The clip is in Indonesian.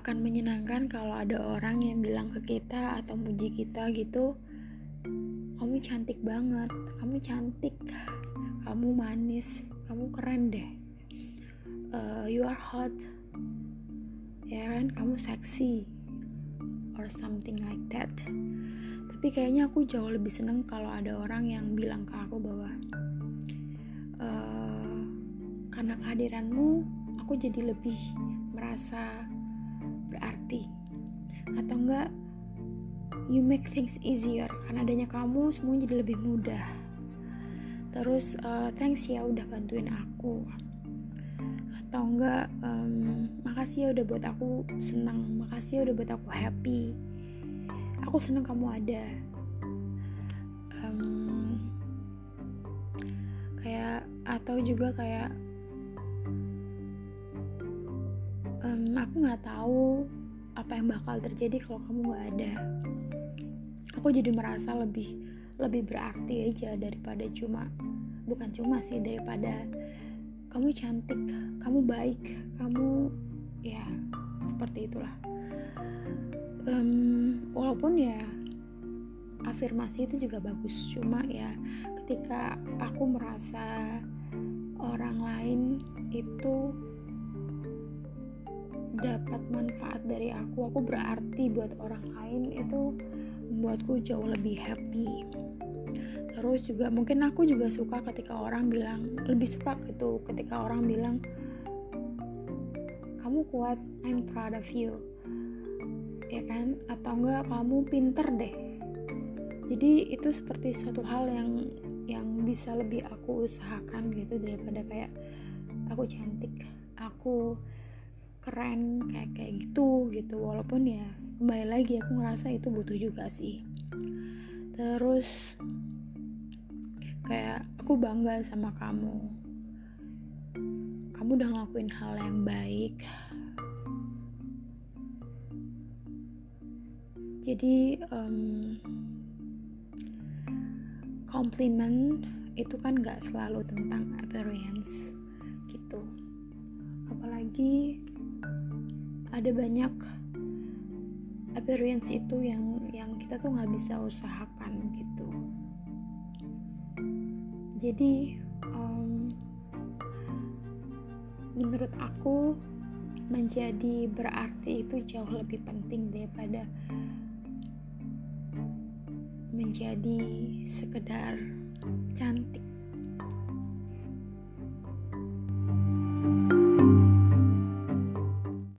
akan menyenangkan kalau ada orang yang bilang ke kita atau muji kita gitu kamu cantik banget kamu cantik kamu manis kamu keren deh. Uh, you are hot ya kan? Kamu seksi or something like that. Tapi kayaknya aku jauh lebih seneng kalau ada orang yang bilang ke aku bahwa uh, karena kehadiranmu aku jadi lebih merasa berarti? Atau enggak you make things easier karena adanya kamu semuanya jadi lebih mudah. Terus uh, thanks ya udah bantuin aku. Atau enggak um, makasih ya udah buat aku senang. Makasih ya udah buat aku happy. Aku senang kamu ada. Um, kayak atau juga kayak aku nggak tahu apa yang bakal terjadi kalau kamu nggak ada. Aku jadi merasa lebih lebih berarti aja daripada cuma bukan cuma sih daripada kamu cantik kamu baik kamu ya seperti itulah. Um, walaupun ya afirmasi itu juga bagus. Cuma ya ketika aku merasa orang lain itu dapat manfaat dari aku aku berarti buat orang lain itu membuatku jauh lebih happy. Terus juga mungkin aku juga suka ketika orang bilang lebih suka gitu ketika orang bilang kamu kuat I'm proud of you. Ya kan? Atau enggak kamu pinter deh. Jadi itu seperti suatu hal yang yang bisa lebih aku usahakan gitu daripada kayak aku cantik aku keren kayak kayak gitu gitu. Walaupun ya kembali lagi aku ngerasa itu butuh juga sih. Terus kayak aku bangga sama kamu. Kamu udah ngelakuin hal yang baik. Jadi um, compliment itu kan gak selalu tentang appearance gitu apalagi ada banyak appearance itu yang yang kita tuh nggak bisa usahakan gitu. Jadi um, menurut aku menjadi berarti itu jauh lebih penting daripada menjadi sekedar cantik